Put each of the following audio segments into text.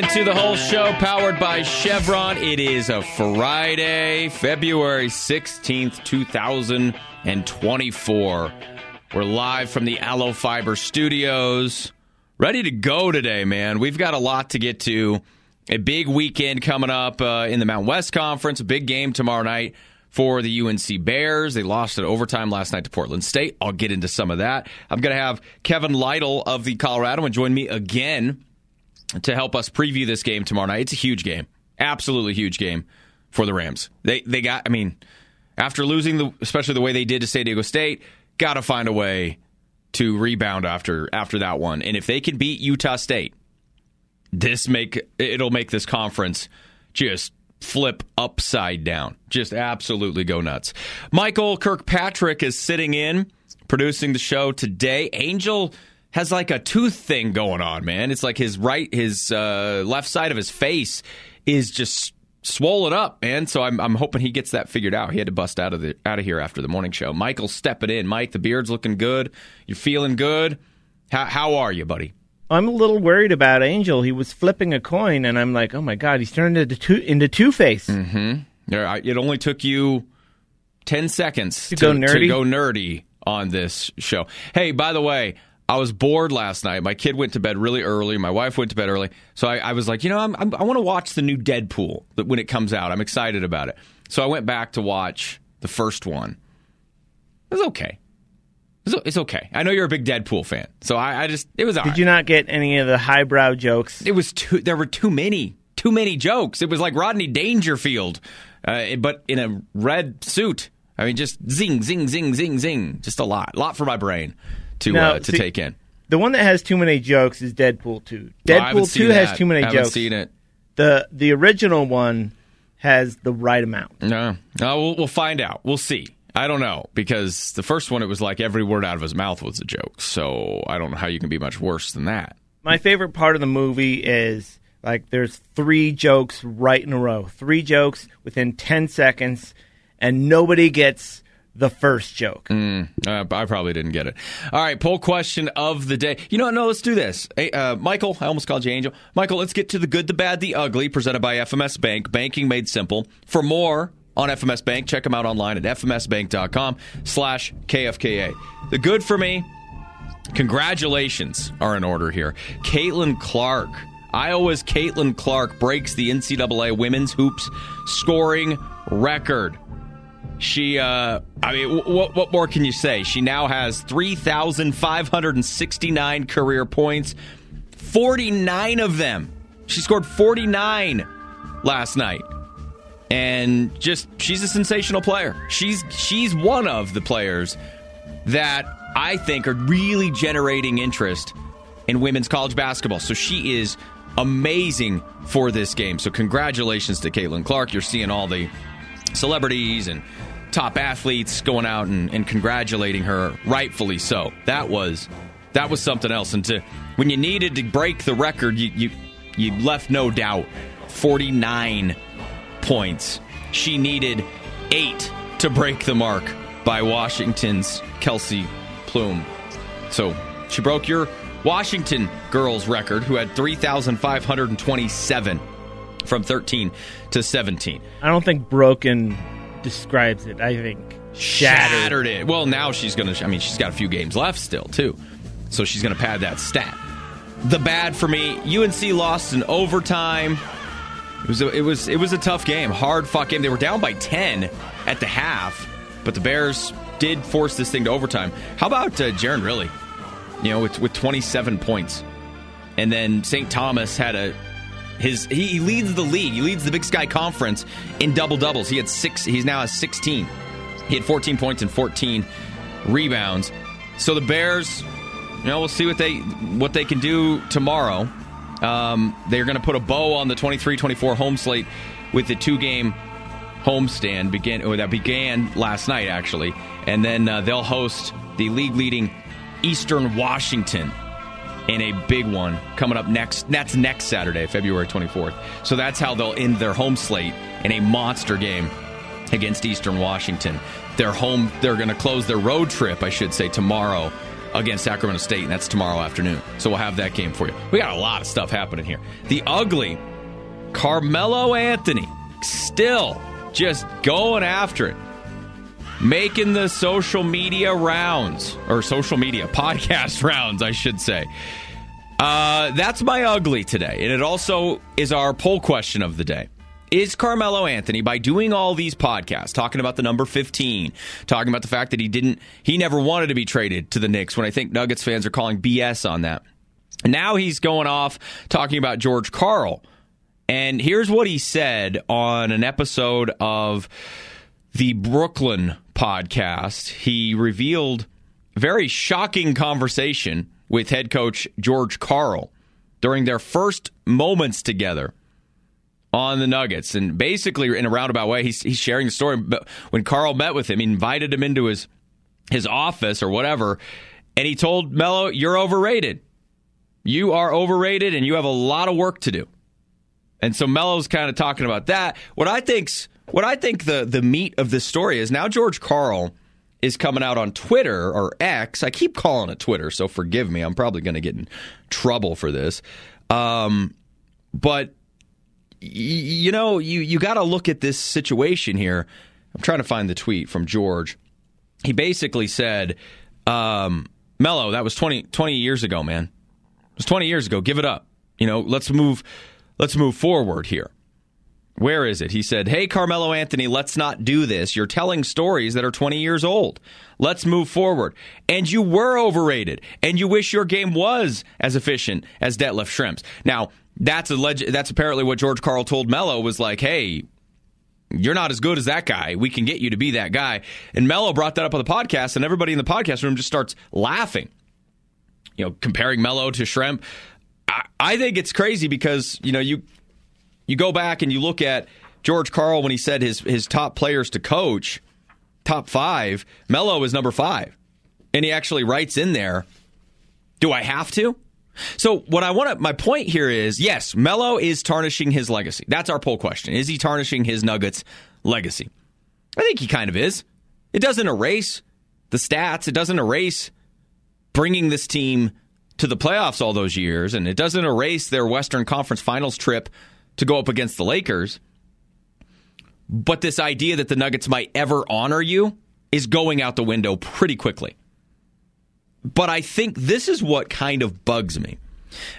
Into the Hull Show powered by Chevron. It is a Friday, February 16th, 2024. We're live from the Allo Fiber Studios. Ready to go today, man. We've got a lot to get to. A big weekend coming up uh, in the Mountain West Conference, a big game tomorrow night for the UNC Bears. They lost at overtime last night to Portland State. I'll get into some of that. I'm going to have Kevin Lytle of the Coloradoan join me again to help us preview this game tomorrow night. It's a huge game, absolutely huge game for the Rams. They they got, I mean, after losing the, especially the way they did to San Diego State, got to find a way to rebound after after that one. And if they can beat Utah State, this make it'll make this conference just flip upside down. Just absolutely go nuts. Michael Kirkpatrick is sitting in producing the show today. Angel has like a tooth thing going on, man. It's like his right, his uh, left side of his face is just swollen up, man. So I'm, I'm hoping he gets that figured out. He had to bust out of the out of here after the morning show. Michael's stepping in. Mike, the beard's looking good. You're feeling good. How how are you, buddy? I'm a little worried about Angel. He was flipping a coin, and I'm like, oh my god, he's turned into two into Two Face. Mm-hmm. It only took you ten seconds to, to, go nerdy. To go nerdy on this show. Hey, by the way, I was bored last night. My kid went to bed really early. My wife went to bed early. So I, I was like, you know, I'm, I'm, i want to watch the new Deadpool when it comes out. I'm excited about it. So I went back to watch the first one. It was okay. It's okay. I know you're a big Deadpool fan, so I, I just it was. Did right. you not get any of the highbrow jokes? It was too. There were too many. Too many jokes. It was like Rodney Dangerfield, uh, but in a red suit. I mean, just zing, zing, zing, zing, zing. Just a lot, a lot for my brain to uh, to see, take in. The one that has too many jokes is Deadpool two. Deadpool two has too many jokes. I jokes. Seen it. The the original one has the right amount. No, no, we'll, we'll find out. We'll see. I don't know because the first one it was like every word out of his mouth was a joke. So I don't know how you can be much worse than that. My favorite part of the movie is like there's three jokes right in a row, three jokes within ten seconds, and nobody gets the first joke. Mm, uh, I probably didn't get it. All right, poll question of the day. You know what? No, let's do this. Hey, uh, Michael, I almost called you Angel. Michael, let's get to the good, the bad, the ugly, presented by FMS Bank. Banking made simple. For more on FMS Bank. Check them out online at fmsbank.com slash KFKA. The good for me, congratulations are in order here. Caitlin Clark. Iowa's Caitlin Clark breaks the NCAA women's hoops scoring record. She, uh, I mean, what, what more can you say? She now has 3,569 career points, 49 of them. She scored 49 last night and just she's a sensational player. She's she's one of the players that I think are really generating interest in women's college basketball. So she is amazing for this game. So congratulations to Caitlin Clark. You're seeing all the celebrities and top athletes going out and, and congratulating her, rightfully so. That was that was something else. And to when you needed to break the record, you you, you left no doubt. 49 points. She needed eight to break the mark by Washington's Kelsey Plum. So she broke your Washington girls record, who had 3,527 from 13 to 17. I don't think broken describes it. I think shattered, shattered it. Well, now she's going to, I mean, she's got a few games left still, too. So she's going to pad that stat. The bad for me, UNC lost in overtime. It was a, it was it was a tough game, hard fought game. They were down by ten at the half, but the Bears did force this thing to overtime. How about uh, Jaron Riley? You know, with, with 27 points, and then St. Thomas had a his he, he, leads the league. He leads the Big Sky Conference in double doubles. He had six. He's now has 16. He had 14 points and 14 rebounds. So the Bears, you know, we'll see what they what they can do tomorrow. Um, they're going to put a bow on the 23-24 home slate with the two-game homestand begin or that began last night actually, and then uh, they'll host the league-leading Eastern Washington in a big one coming up next. That's next Saturday, February 24th. So that's how they'll end their home slate in a monster game against Eastern Washington. Their home, they're going to close their road trip, I should say, tomorrow against Sacramento State, and that's tomorrow afternoon. So we'll have that game for you. We got a lot of stuff happening here. The ugly Carmelo Anthony still just going after it. Making the social media rounds, or social media podcast rounds, I should say. Uh, that's my ugly today. And it also is our poll question of the day. Is Carmelo Anthony, by doing all these podcasts, talking about the number 15, talking about the fact that he didn't, he never wanted to be traded to the Knicks when I think Nuggets fans are calling BS on that. Now he's going off talking about George Karl. And here's what he said on an episode of the Brooklyn podcast. He revealed very shocking conversation with head coach George Karl during their first moments together on the Nuggets. And basically, in a roundabout way, he's, he's sharing the story. But when Karl met with him, he invited him into his his office or whatever, and he told Melo, "You're overrated. You are overrated, and you have a lot of work to do." And so Melo's kind of talking about that. What I think's what I think the the meat of this story is now George Karl is coming out on Twitter or X. I keep calling it Twitter, so forgive me. I'm probably going to get in trouble for this. Um, but y- you know, you you got to look at this situation here. I'm trying to find the tweet from George. He basically said, um, "Melo, that was 20, 20 years ago, man. It was 20 years ago. Give it up. You know, let's move, let's move forward here." Where is it? He said, Hey, Carmelo Anthony, let's not do this. You're telling stories that are 20 years old. Let's move forward. And you were overrated, and you wish your game was as efficient as Detlef Schrempf's. Now, that's alleged, that's apparently what George Karl told Melo was like, Hey, you're not as good as that guy. We can get you to be that guy. And Melo brought that up on the podcast, and everybody in the podcast room just starts laughing. You know, comparing Melo to Schrempf. I, I think it's crazy because, you know, you you go back and you look at George Karl when he said his his top players to coach, top five, Melo is number five. And he actually writes in there, do I have to? So what I want to my point here is yes, Melo is tarnishing his legacy. That's our poll question. Is he tarnishing his Nuggets legacy? I think he kind of is. It doesn't erase the stats. It doesn't erase bringing this team to the playoffs all those years, and it doesn't erase their Western Conference Finals trip to go up against the Lakers. But this idea that the Nuggets might ever honor you is going out the window pretty quickly. But I think this is what kind of bugs me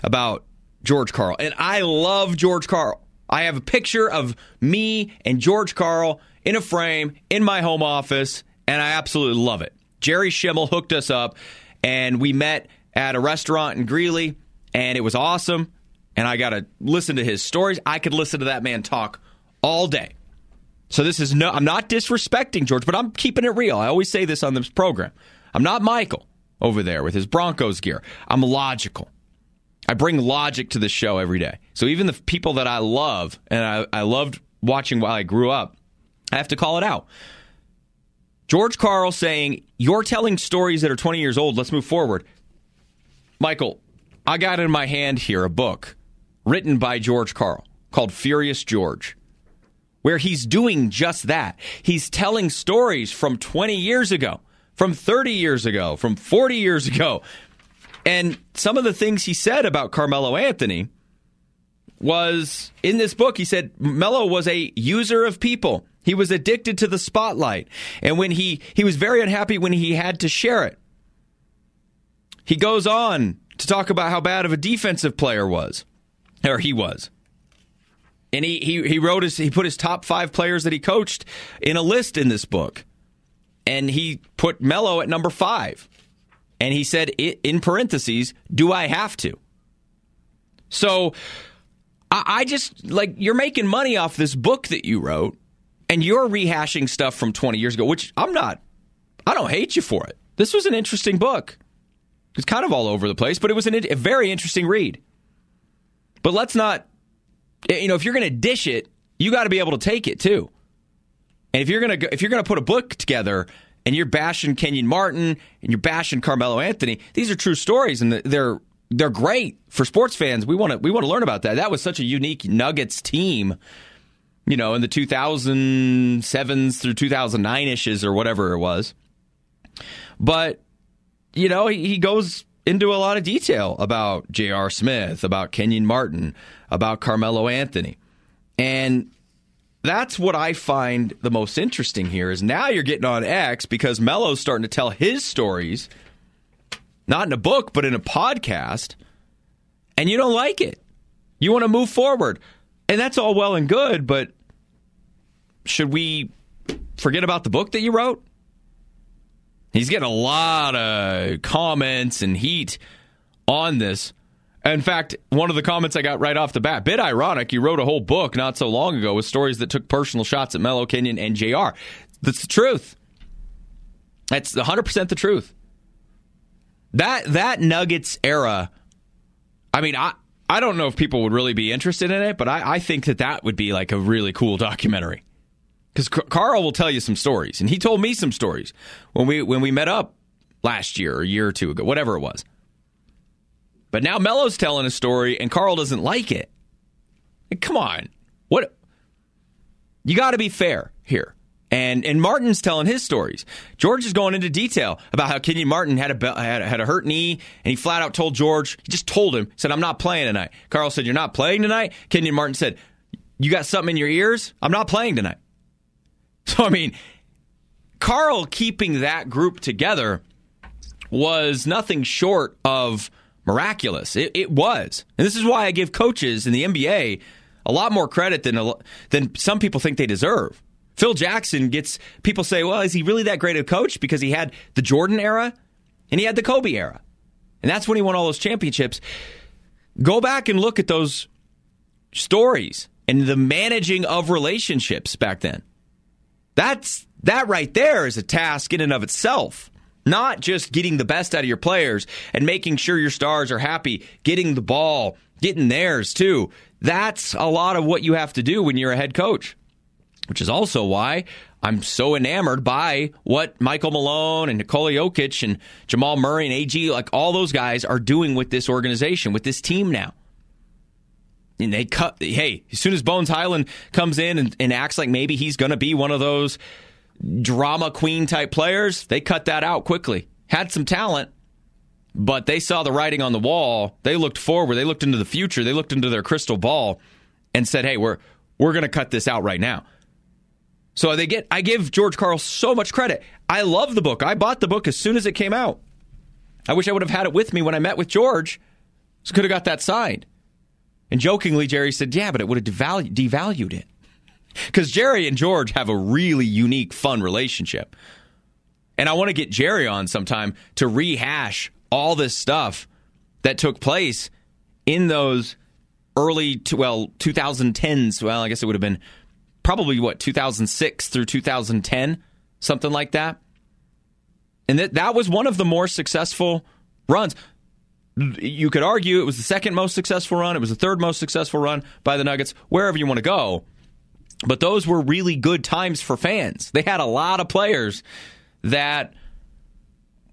about George Karl. And I love George Karl. I have a picture of me and George Karl in a frame in my home office, and I absolutely love it. Jerry Schimmel hooked us up, and we met at a restaurant in Greeley, and it was awesome and I got to listen to his stories. I could listen to that man talk all day. So this is no, I'm not disrespecting George, but I'm keeping it real. I always say this on this program. I'm not Michael over there with his Broncos gear. I'm logical. I bring logic to the show every day. So even the people that I love and I, I loved watching while I grew up, I have to call it out. George Karl saying, You're telling stories that are 20 years old. Let's move forward. Michael, I got in my hand here a book written by George Karl called Furious George, where he's doing just that. He's telling stories from 20 years ago, from 30 years ago, from 40 years ago. And some of the things he said about Carmelo Anthony was in this book. He said Melo was a user of people. He was addicted to the spotlight. And when he he was very unhappy when he had to share it. He goes on to talk about how bad of a defensive player was or he was. And he, he, he wrote his, he put his top five players that he coached in a list in this book. And he put Melo at number five. And he said, in parentheses, do I have to? So I, I just, like, you're making money off this book that you wrote, and you're rehashing stuff from 20 years ago, which I'm not, I don't hate you for it. This was an interesting book. It's kind of all over the place, but it was an, a very interesting read. But let's not, you know, if you're going to dish it, you got to be able to take it too. And if you're going to if you're going to put a book together and you're bashing Kenyon Martin and you're bashing Carmelo Anthony, these are true stories and they're they're great for sports fans. We want to we want to learn about that. That was such a unique Nuggets team, you know, in the 2007s through 2009 ishes or whatever it was. But you know, he, he goes into a lot of detail about J.R. Smith, about Kenyon Martin, about Carmelo Anthony. And that's what I find the most interesting here is now you're getting on X because Melo's starting to tell his stories, not in a book, but in a podcast, and you don't like it. You want to move forward. And that's all well and good, but should we forget about the book that you wrote? He's getting a lot of comments and heat on this. In fact, one of the comments I got right off the bat, bit ironic, you wrote a whole book not so long ago with stories that took personal shots at Melo Kenyon and JR. That's the truth. That's 100% the truth. That that Nuggets era, I mean, I, I don't know if people would really be interested in it, but I, I think that that would be like a really cool documentary. Because Karl will tell you some stories, and he told me some stories when we when we met up last year or a year or two ago, whatever it was. But now Melo's telling a story, and Karl doesn't like it. come on, what? You got to be fair here. And and Martin's telling his stories. George is going into detail about how Kenyon Martin had a had, had a hurt knee, and he flat out told George. He just told him, said, "I'm not playing tonight." Karl said, "You're not playing tonight." Kenyon Martin said, "You got something in your ears? I'm not playing tonight." So, I mean, Karl keeping that group together was nothing short of miraculous. It, it, was. And this is why I give coaches in the NBA a lot more credit than, than some people think they deserve. Phil Jackson gets, people say, well, is he really that great a coach? Because he had the Jordan era and he had the Kobe era. And that's when he won all those championships. Go back and look at those stories and the managing of relationships back then. That's that right there is a task in and of itself. Not just getting the best out of your players and making sure your stars are happy, getting the ball, getting theirs too. That's a lot of what you have to do when you're a head coach. Which is also why I'm so enamored by what Michael Malone and Nikola Jokic and Jamal Murray and AG, like all those guys, are doing with this organization, with this team now and they cut. Hey, as soon as Bones Hyland comes in and, and acts like maybe he's going to be one of those drama queen type players, they cut that out quickly. Had some talent, but they saw the writing on the wall. They looked forward. They looked into the future. They looked into their crystal ball and said, "Hey, we're we're going to cut this out right now." So they get. I give George Karl so much credit. I love the book. I bought the book as soon as it came out. I wish I would have had it with me when I met with George. So could have got that signed. And jokingly, Jerry said, Yeah, but it would have devalu- devalued it. Because Jerry and George have a really unique, fun relationship. And I want to get Jerry on sometime to rehash all this stuff that took place in those early, well, 2010s. Well, I guess it would have been probably what, 2006 through 2010, something like that. And that, that was one of the more successful runs you could argue it was the second most successful run, it was the third most successful run by the Nuggets, wherever you want to go. But those were really good times for fans. They had a lot of players that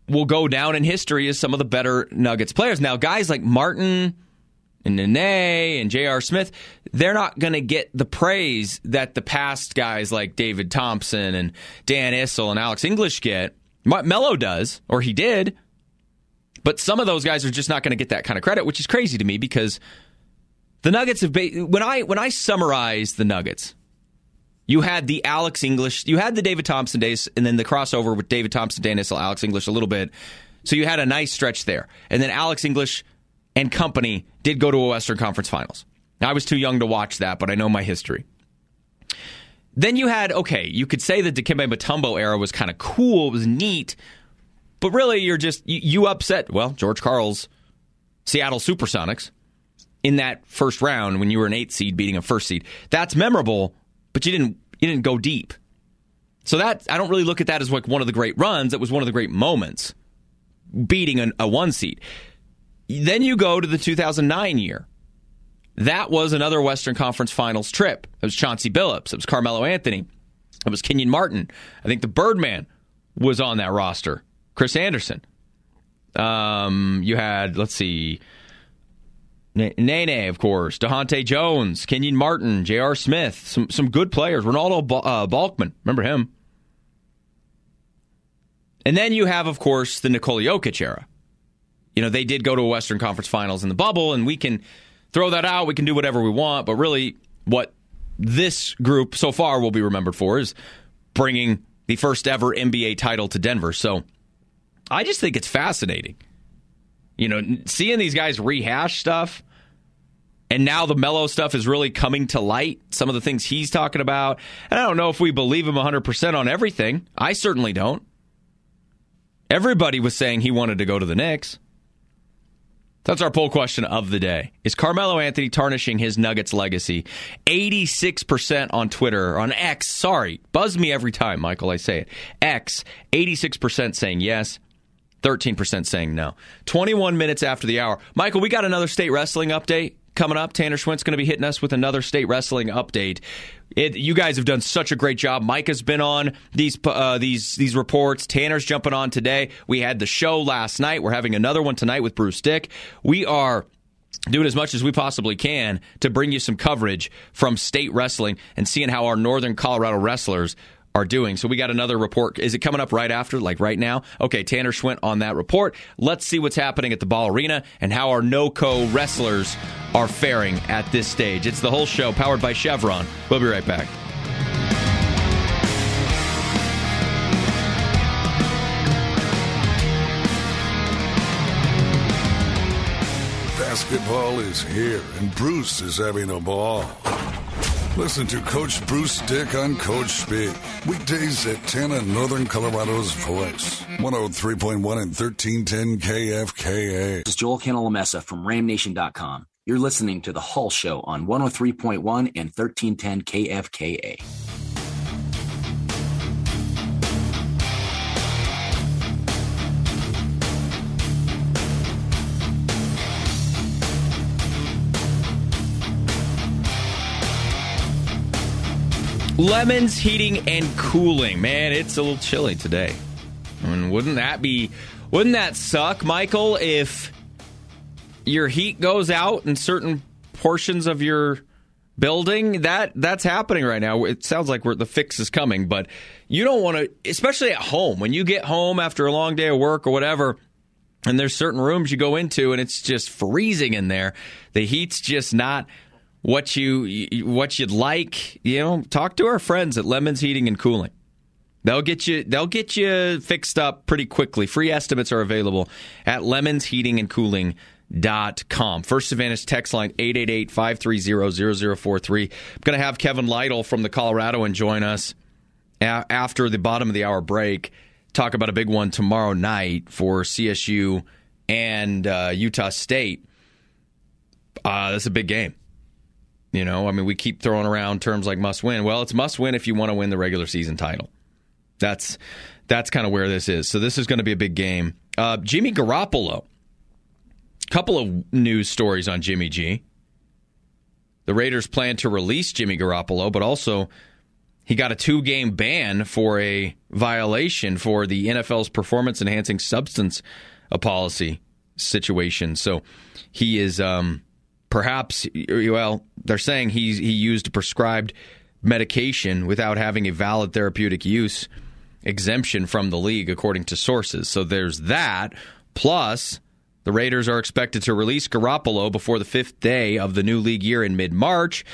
will go down in history as some of the better Nuggets players. Now, guys like Martin and Nene and J.R. Smith, they're not going to get the praise that the past guys like David Thompson and Dan Issel and Alex English get. Melo does, or he did. But some of those guys are just not going to get that kind of credit, which is crazy to me because the Nuggets have been, when I when I summarize the Nuggets, you had the Alex English, you had the David Thompson days, and then the crossover with David Thompson, Dan Issel, Alex English a little bit. So you had a nice stretch there, and then Alex English and company did go to a Western Conference Finals. Now, I was too young to watch that, but I know my history. Then you had okay, you could say the Dikembe Mutombo era was kind of cool, it was neat, but really, you're just you, you upset. Well, George Karl's Seattle Supersonics in that first round when you were an eight seed beating a first seed. That's memorable, but you didn't you didn't go deep. So that I don't really look at that as like one of the great runs. It was one of the great moments, beating an, a one seed. Then you go to the 2009 year. That was another Western Conference Finals trip. It was Chauncey Billups. It was Carmelo Anthony. It was Kenyon Martin. I think the Birdman was on that roster. Chris Andersen. Um, you had, let's see, Nene, of course, Dahntay Jones, Kenyon Martin, J.R. Smith, some some good players. Renaldo uh, Balkman, remember him? And then you have, of course, the Nikola Jokic era. You know, they did go to a Western Conference Finals in the bubble, and we can throw that out. We can do whatever we want. But really, what this group so far will be remembered for is bringing the first ever NBA title to Denver. So I just think it's fascinating. You know, seeing these guys rehash stuff. And now the Melo stuff is really coming to light. Some of the things he's talking about. And I don't know if we believe him 100% on everything. I certainly don't. Everybody was saying he wanted to go to the Knicks. That's our poll question of the day. Is Carmelo Anthony tarnishing his Nuggets legacy? 86% on Twitter, on X, sorry. Buzz me every time, Michael, I say it. X, 86% saying yes, 13% saying no. 21 minutes after the hour. Michael, we got another state wrestling update coming up. Tanner Schwint's going to be hitting us with another state wrestling update. It, you guys have done such a great job. Mike has been on these uh, these these reports. Tanner's jumping on today. We had the show last night. We're having another one tonight with Bruce Dick. We are doing as much as we possibly can to bring you some coverage from state wrestling and seeing how our Northern Colorado wrestlers are doing. So we got another report. Is it coming up right after, like right now? Okay, Tanner Schwint on that report. Let's see what's happening at the Ball Arena and how our NOCO wrestlers are faring at this stage. It's the Hull Show powered by Chevron. We'll be right back. Basketball is here, and Bruce is having a ball. Listen to Coach Bruce Dick on Coach Speak. Weekdays at 10 on Northern Colorado's Voice. 103.1 and 1310 KFKA. This is Joel Cantalamessa from RamNation.com. You're listening to The Hull Show on 103.1 and 1310 KFKA. Lemons heating and cooling. Man, it's a little chilly today. I mean, wouldn't that be wouldn't that suck, Michael, if your heat goes out in certain portions of your building? That that's happening right now. It sounds like the fix is coming, but you don't want to especially at home. When you get home after a long day of work or whatever, and there's certain rooms you go into and it's just freezing in there. The heat's just not what you what you'd like, you know, talk to our friends at Lemons Heating and Cooling. They'll get you they'll get you fixed up pretty quickly. Free estimates are available at Lemons Heating and Cooling. Dot com. First Advantage text line 888-530-0043. I'm going to have Kevin Lytle from the Coloradoan join us after the bottom of the hour break. Talk about a big one tomorrow night for CSU and uh, Utah State. Uh, that's a big game. You know, I mean, we keep throwing around terms like must win. Well, it's must win if you want to win the regular season title. That's that's kind of where this is. So this is going to be a big game. Uh, Jimmy Garoppolo. Couple of news stories on Jimmy G. The Raiders plan to release Jimmy Garoppolo, but also he got a two game ban for a violation for the NFL's performance enhancing substance policy situation. So he is. Um, perhaps well they're saying he he used prescribed medication without having a valid therapeutic use exemption from the league according to sources. So there's that. Plus the Raiders are expected to release Garoppolo before the 5th day of the new league year in mid-March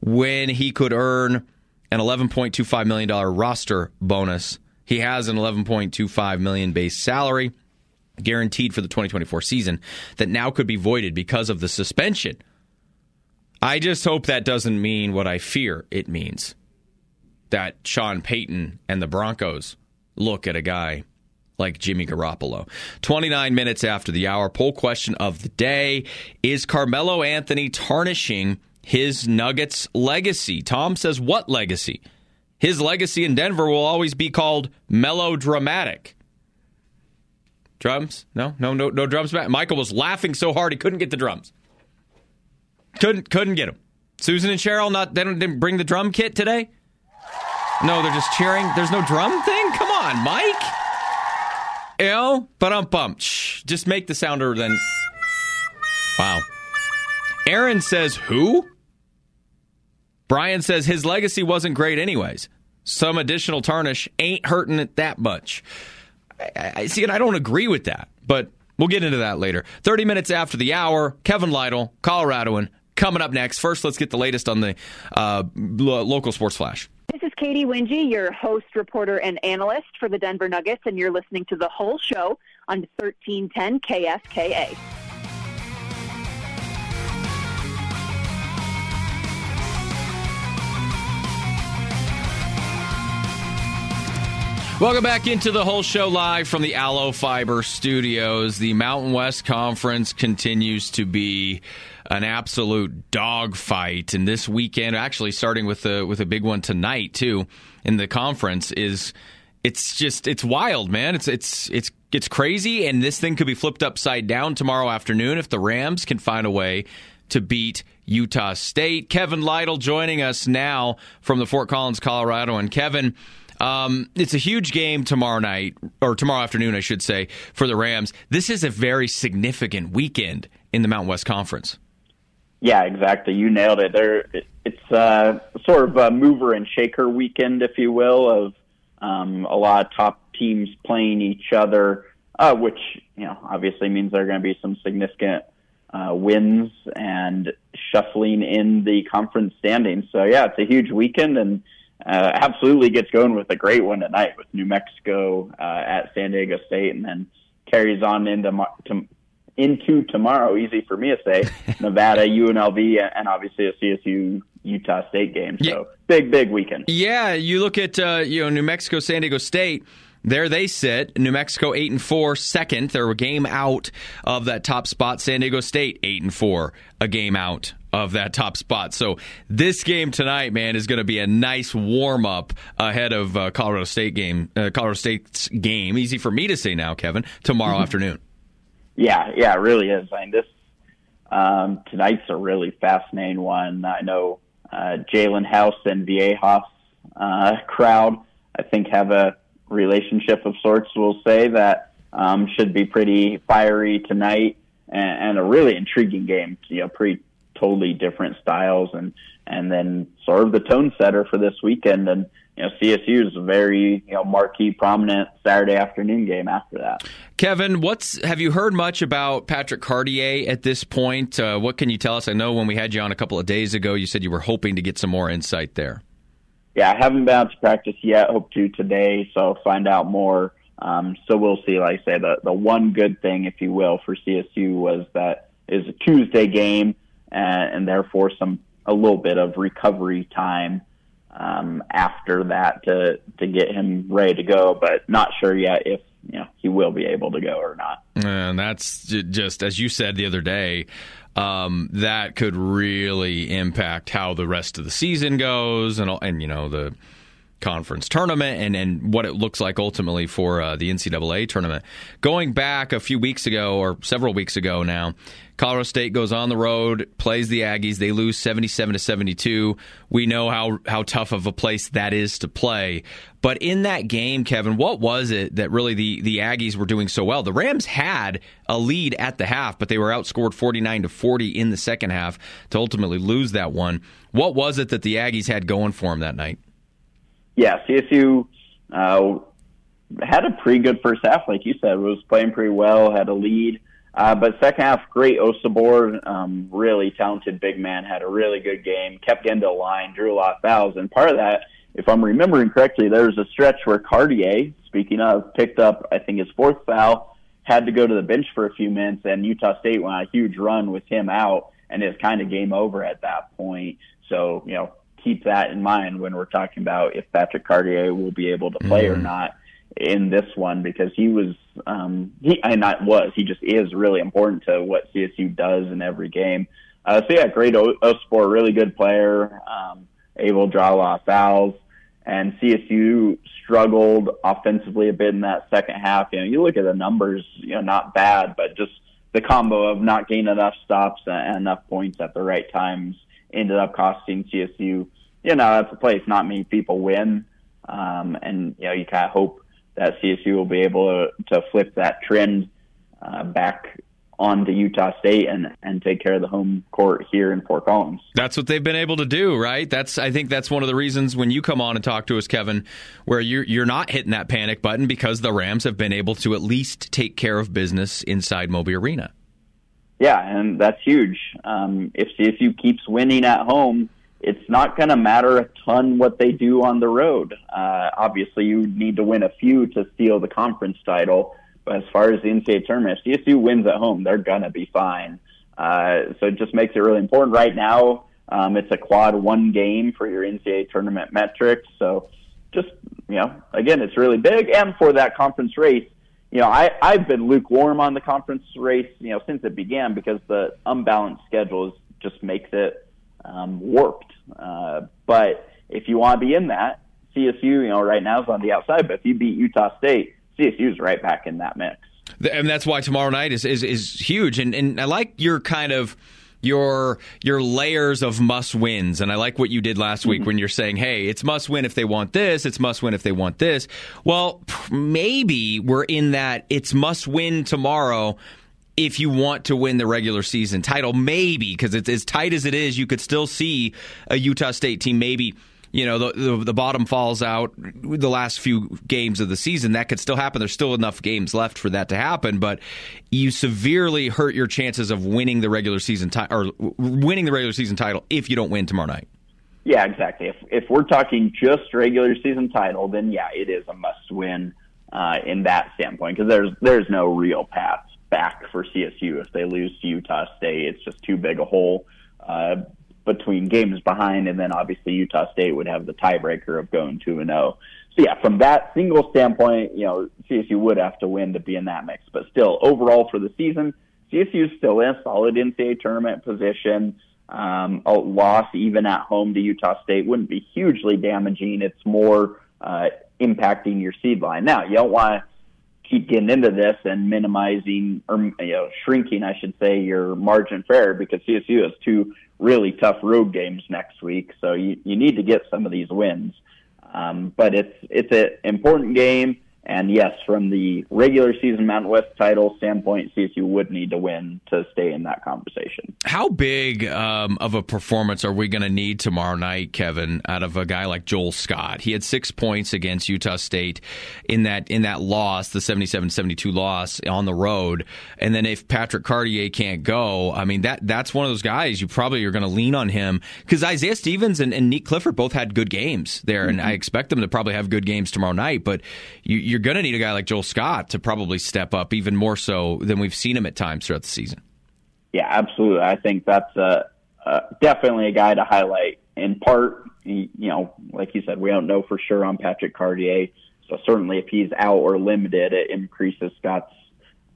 when he could earn an 11.25 million dollar roster bonus. He has an 11.25 million base salary guaranteed for the 2024 season that now could be voided because of the suspension. I just hope that doesn't mean what I fear it means. That Sean Payton and the Broncos look at a guy like Jimmy Garoppolo. 29 minutes after the hour, poll question of the day Is Carmelo Anthony tarnishing his Nuggets legacy? Tom says, What legacy? His legacy in Denver will always be called melodramatic. Drums? No, no, no, no drums back. Michael was laughing so hard he couldn't get the drums. Couldn't, couldn't get them. Susan and Cheryl not they didn't bring the drum kit today. No, they're just cheering. There's no drum thing. Come on, Mike. Know, but um bump. Just make the sounder then. Wow. Aaron says who? Brian says his legacy wasn't great anyways. Some additional tarnish ain't hurting it that much. I, I see, and I don't agree with that, but we'll get into that later. 30 minutes after the hour, Kevin Lytle, Coloradoan, coming up next. First, let's get the latest on the uh, local sports flash. This is Katy Winge, your host, reporter, and analyst for the Denver Nuggets, and you're listening to the Hull Show on 1310 KFKA. Welcome back into the Hull Show live from the Allo Fiber studios. The Mountain West Conference continues to be an absolute dogfight, and this weekend, actually starting with a with a big one tonight too in the conference, is it's just it's wild, man. It's it's it's it's crazy, and this thing could be flipped upside down tomorrow afternoon if the Rams can find a way to beat Utah State. Kevin Lytle joining us now from the Fort Collins, Colorado, and Kevin. Um, it's a huge game tomorrow night, or tomorrow afternoon, I should say, for the Rams. This is a very significant weekend in the Mountain West Conference. Yeah, exactly. You nailed it. There, it's uh, sort of a mover and shaker weekend, if you will, of um, a lot of top teams playing each other, uh, which you know obviously means there are going to be some significant uh, wins and shuffling in the conference standings. So yeah, it's a huge weekend and uh, absolutely gets going with a great one tonight with New Mexico uh, at San Diego State, and then carries on into to, into tomorrow. Easy for me to say, Nevada, UNLV, and obviously a CSU Utah State game. So yeah. big, big weekend. Yeah, you look at uh, you know New Mexico, San Diego State. There they sit. New Mexico eight and four, second. They're a game out of that top spot. San Diego State eight and four, a game out of that top spot. So this game tonight, man, is going to be a nice warm up ahead of uh, Colorado State game. Uh, Colorado State's game. Easy for me to say now, Kevin. Tomorrow mm-hmm. afternoon. Yeah, yeah, it really is. I mean, this um, tonight's a really fascinating one. I know uh, Jaelen House and Viejas uh, crowd, I think, have a relationship of sorts, we'll say, that um, should be pretty fiery tonight and, and a really intriguing game. You know, pretty totally different styles and and then sort of the tone setter for this weekend and you know CSU is a very you know marquee prominent Saturday afternoon game after that. Kevin, what's have you heard much about Patrick Cartier at this point? Uh, what can you tell us? I know when we had you on a couple of days ago, you said you were hoping to get some more insight there yeah, I haven't been out to practice yet. Hope to today, so find out more. Um, so we'll see. Like I say, the the one good thing, if you will, for CSU was that is a Tuesday game, and, and therefore some a little bit of recovery time um, after that to to get him ready to go. But not sure yet if you know he will be able to go or not. And that's just as you said the other day um, that could really impact how the rest of the season goes, and and you know the conference tournament and, and what it looks like ultimately for uh, the NCAA tournament. Going back a few weeks ago or several weeks ago now, Colorado State goes on the road, plays the Aggies. They lose 77 to 72. We know how, how tough of a place that is to play. But in that game, Kevin, what was it that really the, the Aggies were doing so well? The Rams had a lead at the half, but they were outscored 49 to 40 in the second half to ultimately lose that one. What was it that the Aggies had going for them that night? Yeah, CSU uh, had a pretty good first half, like you said, was playing pretty well, had a lead uh, but second half, Great Osobor, um, really talented big man, had a really good game, kept getting to the line, drew a lot of fouls. And part of that, if I'm remembering correctly, there was a stretch where Cartier, speaking of, picked up, I think, his fourth foul, had to go to the bench for a few minutes, and Utah State went on a huge run with him out, and it's kind of game over at that point. So, you know, keep that in mind when we're talking about if Patrick Cartier will be able to play mm-hmm. or not in this one because he was um he and not was he just is really important to what CSU does in every game. Uh, so yeah, great o- really good player, um, able to draw a lot of fouls, and CSU struggled offensively a bit in that second half. You know, you look at the numbers, you know, not bad, but just the combo of not getting enough stops and enough points at the right times ended up costing CSU. You know, that's a place not many people win, um, and you know, you kind of hope that CSU will be able to, to flip that trend uh, back on to Utah State and and take care of the home court here in Fort Collins. That's what they've been able to do, right? That's I think that's one of the reasons when you come on and talk to us, Kevin, where you're you're not hitting that panic button because the Rams have been able to at least take care of business inside Moby Arena. Yeah, and that's huge. Um, if CSU keeps winning at home, it's not going to matter a ton what they do on the road. Uh, obviously, you need to win a few to steal the conference title. But as far as the NCAA tournament, if CSU wins at home, they're going to be fine. Uh, so it just makes it really important. Right now, um, it's a quad one game for your NCAA tournament metrics. So just, you know, again, it's really big. And for that conference race, you know, I, I've been lukewarm on the conference race, you know, since it began because the unbalanced schedules just makes it um, warped. Uh, but if you want to be in that, CSU, you know, right now is on the outside. But if you beat Utah State, CSU is right back in that mix. And that's why tomorrow night is is, is huge. And and I like your kind of your your layers of must wins and I like what you did last week mm-hmm. when you're saying hey it's must win if they want this it's must win if they want this well maybe we're in that it's must win tomorrow if you want to win the regular season title maybe because it's as tight as it is you could still see a Utah State team. Maybe you know the, the, the bottom falls out the last few games of the season. That could still happen. There's still enough games left for that to happen but you severely hurt your chances of winning the regular season ti- or winning the regular season title if you don't win tomorrow night. Yeah exactly. If if we're talking just regular season title then yeah it is a must win uh, in that standpoint because there's there's no real path back for CSU if they lose to Utah State it's just too big a hole uh, between games behind, and then obviously Utah State would have the tiebreaker of going two and zero. Oh. So yeah, from that single standpoint, you know CSU would have to win to be in that mix. But still, overall for the season, CSU is still in a solid NCAA tournament position. Um, a loss even at home to Utah State wouldn't be hugely damaging. It's more uh, impacting your seed line. Now you don't want to keep getting into this and minimizing or you know shrinking, I should say, your margin error because CSU has two really tough road games next week. So you, you need to get some of these wins. Um, but it's it's an important game. And yes, from the regular season Mountain West title standpoint, CSU would need to win to stay in that conversation. How big um, of a performance are we going to need tomorrow night, Kevin, out of a guy like Joel Scott? He had six points against Utah State in that in that loss, the 77-72 loss on the road. And then if Patrick Cartier can't go, I mean that that's one of those guys you probably are going to lean on him because Isaiah Stevens and, and Clifford both had good games there, mm-hmm. and I expect them to probably have good games tomorrow night. But you, you're going to need a guy like Joel Scott to probably step up even more so than we've seen him at times throughout the season. Yeah, absolutely. I think that's a, a definitely a guy to highlight. In part, you know, like you said, we don't know for sure on Patrick Cartier. So certainly, if he's out or limited, it increases Scott's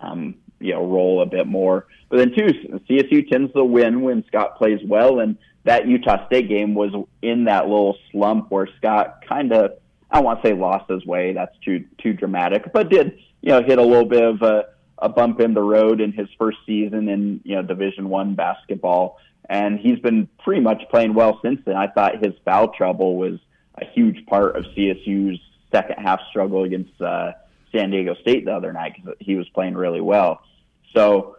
um, you know role a bit more. But then too, CSU tends to win when Scott plays well, and that Utah State game was in that little slump where Scott kind of I to say lost his way. That's too too dramatic, but did you know hit a little bit of a, a bump in the road in his first season in you know Division One basketball, and he's been pretty much playing well since then. I thought his foul trouble was a huge part of CSU's second half struggle against uh, San Diego State the other night because he was playing really well. So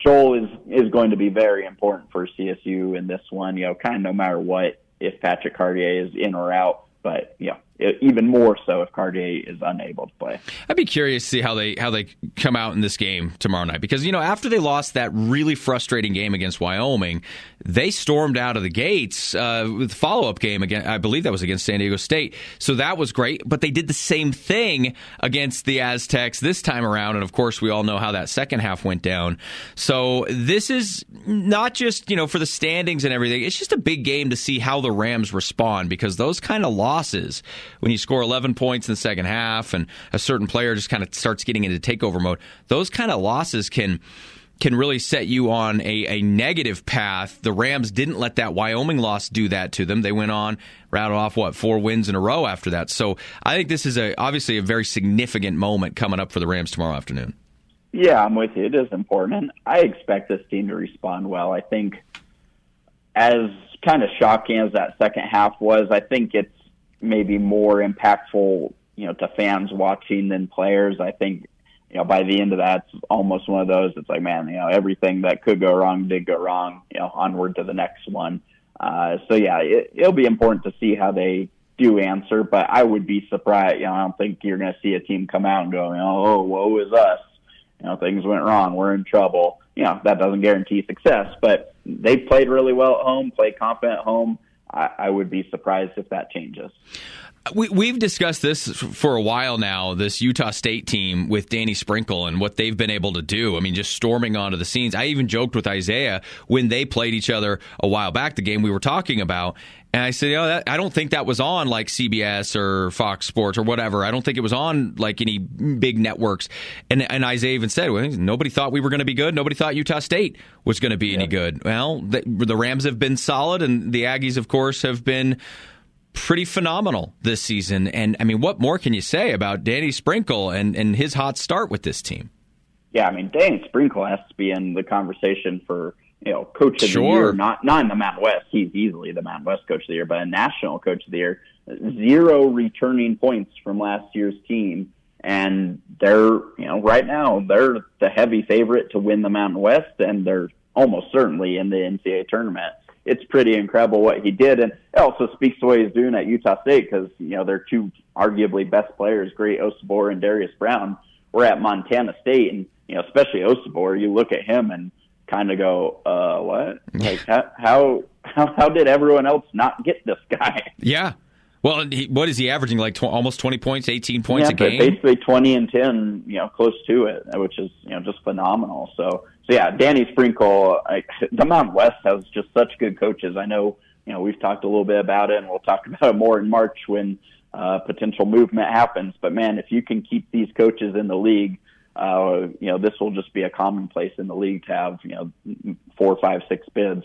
Joel is is going to be very important for CSU in this one. You know, kind of no matter what, if Patrick Cartier is in or out. But yeah, even more so if Cartier is unable to play. I'd be curious to see how they how they come out in this game tomorrow night because you know after they lost that really frustrating game against Wyoming, they stormed out of the gates uh, with the follow up game again. I believe that was against San Diego State, so that was great. But they did the same thing against the Aztecs this time around, and of course we all know how that second half went down. So this is not just you know for the standings and everything. It's just a big game to see how the Rams respond because those kind of losses when you score 11 points in the second half and a certain player just kind of starts getting into takeover mode, those kind of losses can can really set you on a, a negative path. The Rams didn't let that Wyoming loss do that to them. They went on, rattled off what four wins in a row after that. So I think this is a obviously a very significant moment coming up for the Rams tomorrow afternoon. Yeah, I'm with you. It is important, and I expect this team to respond well. I think as kind of shocking as that second half was, I think it's maybe more impactful, you know, to fans watching than players. I think you know, by the end of that, it's almost one of those. It's like, man, you know, everything that could go wrong did go wrong. You know, onward to the next one. Uh, so yeah, it, it'll be important to see how they do answer, but I would be surprised. You know, I don't think you're going to see a team come out and go, "Oh, woe is us." You know, things went wrong. We're in trouble. You know, that doesn't guarantee success, but they played really well at home, played confident at home. I, I would be surprised if that changes. We, we've discussed this for a while now. This Utah State team with Danny Sprinkle and what they've been able to do. I mean, just storming onto the scenes. I even joked with Isaiah when they played each other a while back. The game we were talking about, and I said, you know, that, I don't think that was on like CBS or Fox Sports or whatever. I don't think it was on like any big networks. And, and Isaiah even said, well, nobody thought we were going to be good. Nobody thought Utah State was going to be yeah. any good. Well, the, the Rams have been solid, and the Aggies, of course, have been pretty phenomenal this season. And I mean, what more can you say about Danny Sprinkle and, and his hot start with this team? Yeah, I mean, Danny Sprinkle has to be in the conversation for you know coach of sure. the year. Not not in the Mountain West. He's easily the Mountain West coach of the year, but a national coach of the year. Zero returning points from last year's team. And they're, you know, right now they're the heavy favorite to win the Mountain West, and they're almost certainly in the NCAA tournament it's pretty incredible what he did, and it also speaks to what he's doing at Utah State because you know they're two arguably best players, Great Osobor and Darius Brown. We're at Montana State, and you know especially Osobor, you look at him and kind of go, uh, what? Like how how how did everyone else not get this guy? Yeah. Well, he, what is he averaging? Like tw- almost twenty points, eighteen points yeah, a game. Basically twenty and ten, you know, close to it, which is you know just phenomenal. So so yeah, Danny Sprinkle, I, the Mountain West has just such good coaches. I know, you know, we've talked a little bit about it, and we'll talk about it more in March when uh, potential movement happens. But man, if you can keep these coaches in the league, uh, you know, this will just be a commonplace in the league to have, you know, four, five, six bids.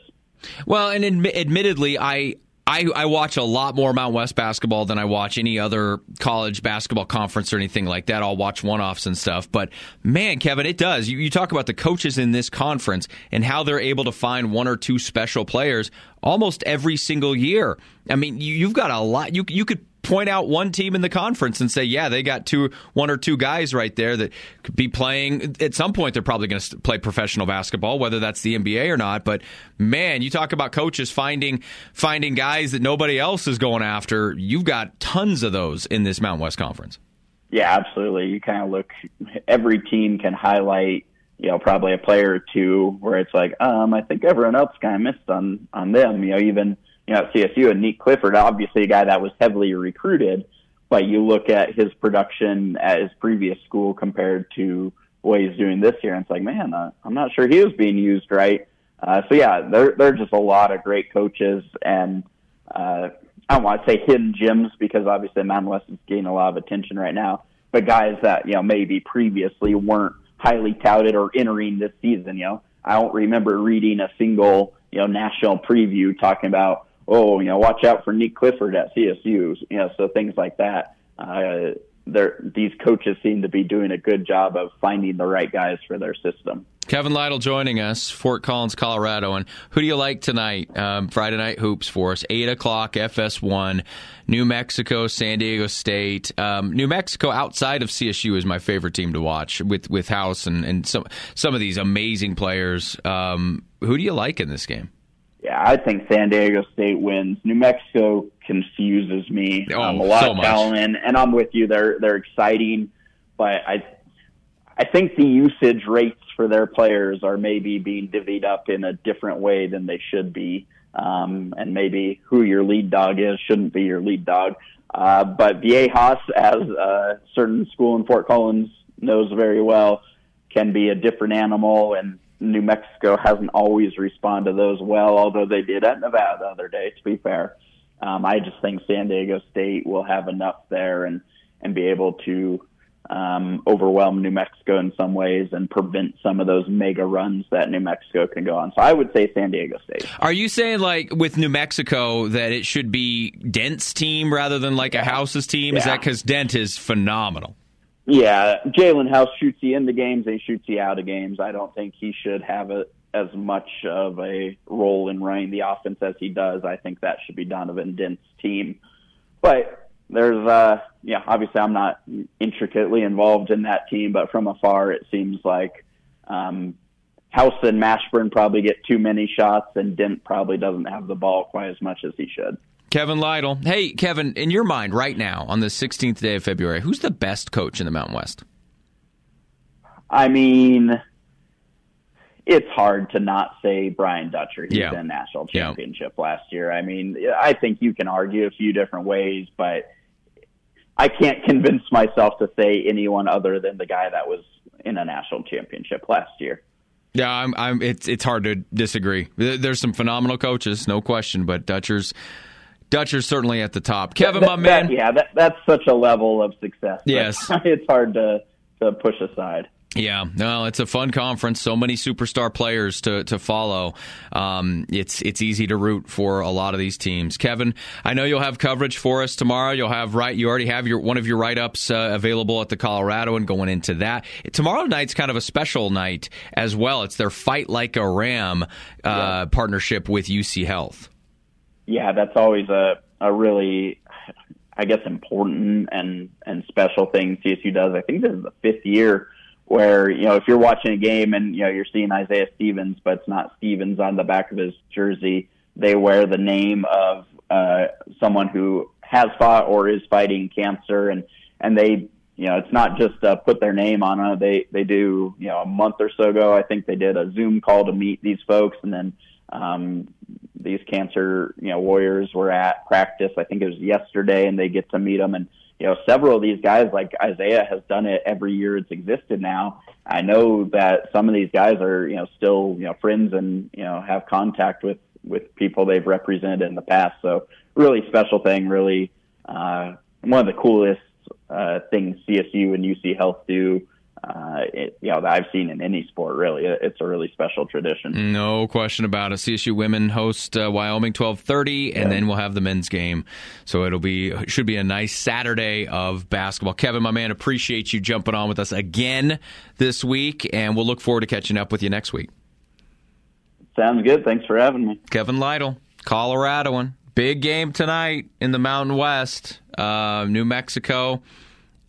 Well, and admi- admittedly, I I, I, watch a lot more Mount West basketball than I watch any other college basketball conference or anything like that. I'll watch one offs and stuff. But man, Kevin, it does. You, you, talk about the coaches in this conference and how they're able to find one or two special players almost every single year. I mean, you, have got a lot. You, you could point out one team in the conference and say, yeah, they got two, one or two guys right there that could be playing. At some point, they're probably going to play professional basketball, whether that's the NBA or not. But man, you talk about coaches finding finding guys that nobody else is going after. You've got tons of those in this Mountain West Conference. Yeah, absolutely. You kind of look. Every team can highlight you know, probably a player or two where it's like, um, I think everyone else kind of missed on on them. You know, even you know, CSU and Nique Clifford, obviously a guy that was heavily recruited, but you look at his production at his previous school compared to what he's doing this year, and it's like, man, uh, I'm not sure he was being used right. Uh, so yeah, there there are just a lot of great coaches, and uh, I don't want to say hidden gems because obviously Mountain West is getting a lot of attention right now, but guys that you know maybe previously weren't highly touted or entering this season. You know, I don't remember reading a single you know national preview talking about oh, you know, watch out for Nique Clifford at CSU, you know, so things like that. Uh, these coaches seem to be doing a good job of finding the right guys for their system. Kevin Lytle joining us, Fort Collins, Colorado. And who do you like tonight? Um, Friday night hoops for us, eight o'clock, FS1, New Mexico, San Diego State. Um, New Mexico outside of CSU is my favorite team to watch with with House and, and some some of these amazing players. Um, who do you like in this game? Yeah, I think San Diego State wins. New Mexico confuses me. Oh, um, a lot so of talent, and I'm with you. They're they're exciting, but I I think the usage rates for their players are maybe being divvied up in a different way than they should be. Um, and maybe who your lead dog is shouldn't be your lead dog. Uh, but Viejas, as a certain school in Fort Collins knows very well, can be a different animal and New Mexico hasn't always responded to those well, although they did at Nevada the other day, to be fair. Um, I just think San Diego State will have enough there and, and be able to um, overwhelm New Mexico in some ways and prevent some of those mega runs that New Mexico can go on. So I would say San Diego State. Are you saying like with New Mexico that it should be Dent's team rather than like a House's team? Yeah. Is that because Dent is phenomenal? Yeah, Jalen House shoots you into games and shoots you out of games. I don't think he should have a, as much of a role in running the offense as he does. I think that should be Donovan Dent's team. But there's uh yeah obviously I'm not intricately involved in that team, but from afar it seems like um, House and Mashburn probably get too many shots, and Dent probably doesn't have the ball quite as much as he should. Kevin Lytle. Hey, Kevin, in your mind right now on the 16th day of February, who's the best coach in the Mountain West? I mean, it's hard to not say Brian Dutcher. He's Yeah. in national championship last year. I mean, I think you can argue a few different ways, but I can't convince myself to say anyone other than the guy that was in a national championship last year. Yeah, I'm, I'm, it's it's hard to disagree. There's some phenomenal coaches, no question, but Dutcher's Dutcher's certainly at the top. Kevin, That- my man. that- yeah, that, that's such a level of success. Yes. it's hard to to push aside. Yeah, no, it's a fun conference. So many superstar players to to follow. Um, it's it's easy to root for a lot of these teams. Kevin, I know you'll have coverage for us tomorrow. You'll have right. You already have your one of your write ups uh, available at the Coloradoan going into that. Tomorrow night's kind of a special night as well. It's their Fight Like a Ram uh, partnership with UC Health. Yeah, that's always a, a really, I guess, important and, and special thing CSU does. I think this is the fifth year where, you know, if you're watching a game and, you know, you're seeing Isaiah Stevens, but it's not Stevens on the back of his jersey, they wear the name of uh, someone who has fought or is fighting cancer. And, and they, you know, it's not just uh, put their name on it. They, they do, you know, a month or so ago, I think they did a Zoom call to meet these folks and then, um, these cancer you know warriors were at practice i think it was yesterday and they get to meet them and you know several of these guys like isaiah has done it every year it's existed now. I know that some of these guys are you know still you know friends and you know have contact with with people they've represented in the past. So really special thing really uh one of the coolest uh things csu and uc health do uh, it, you know, that I've seen in any sport. Really, It- it's a really special tradition. No question about it. CSU women host uh, Wyoming twelve thirty, and then we'll have the men's game. So it'll be should be a nice Saturday of basketball. Kevin, my man, appreciate you jumping on with us again this week, and we'll look forward to catching up with you next week. Sounds good. Thanks for having me. Kevin Lytle, Coloradoan, big game tonight in the Mountain West, uh, New Mexico.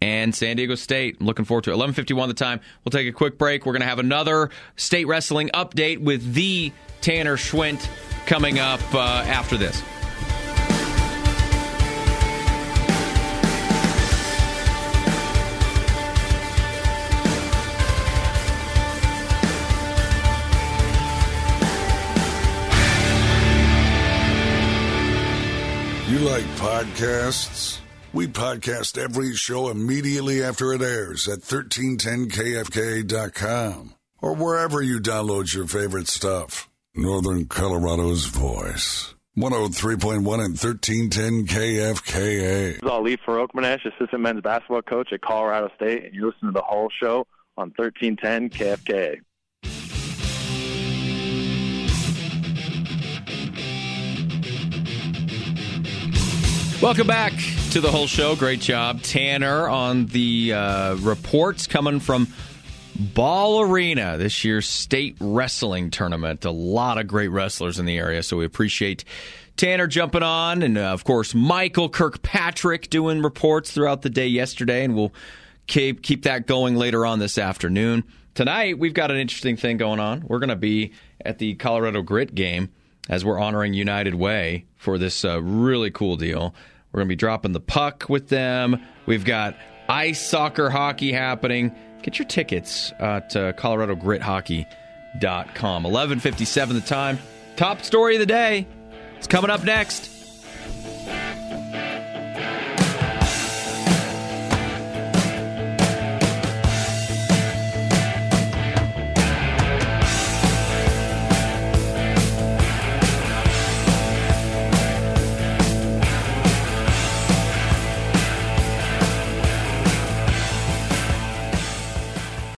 And San Diego State. Looking forward to it. 11:51 the time. We'll take a quick break. We're going to have another state wrestling update with the Tanner Schwint coming up uh, after this. You like podcasts? We podcast every show immediately after it airs at 1310kfk.com or wherever you download your favorite stuff. Northern Colorado's voice. 103.1 and 1310 KFKA. This is Ali Farokhmanesh, assistant men's basketball coach at Colorado State, and you listen to the Hull Show on 1310 KFKA. Welcome back to the Hull Show. Great job, Tanner, on the uh, reports coming from Ball Arena, this year's state wrestling tournament. A lot of great wrestlers in the area, so we appreciate Tanner jumping on, and uh, of course Michael Kirkpatrick doing reports throughout the day yesterday, and we'll keep keep that going later on this afternoon. Tonight we've got an interesting thing going on. We're going to be at the Colorado Grit game as we're honoring United Way for this uh, really cool deal. We're going to be dropping the puck with them. We've got ice soccer hockey happening. Get your tickets at uh, coloradogrithockey.com. 1157 the time. Top story of the day. It's coming up next.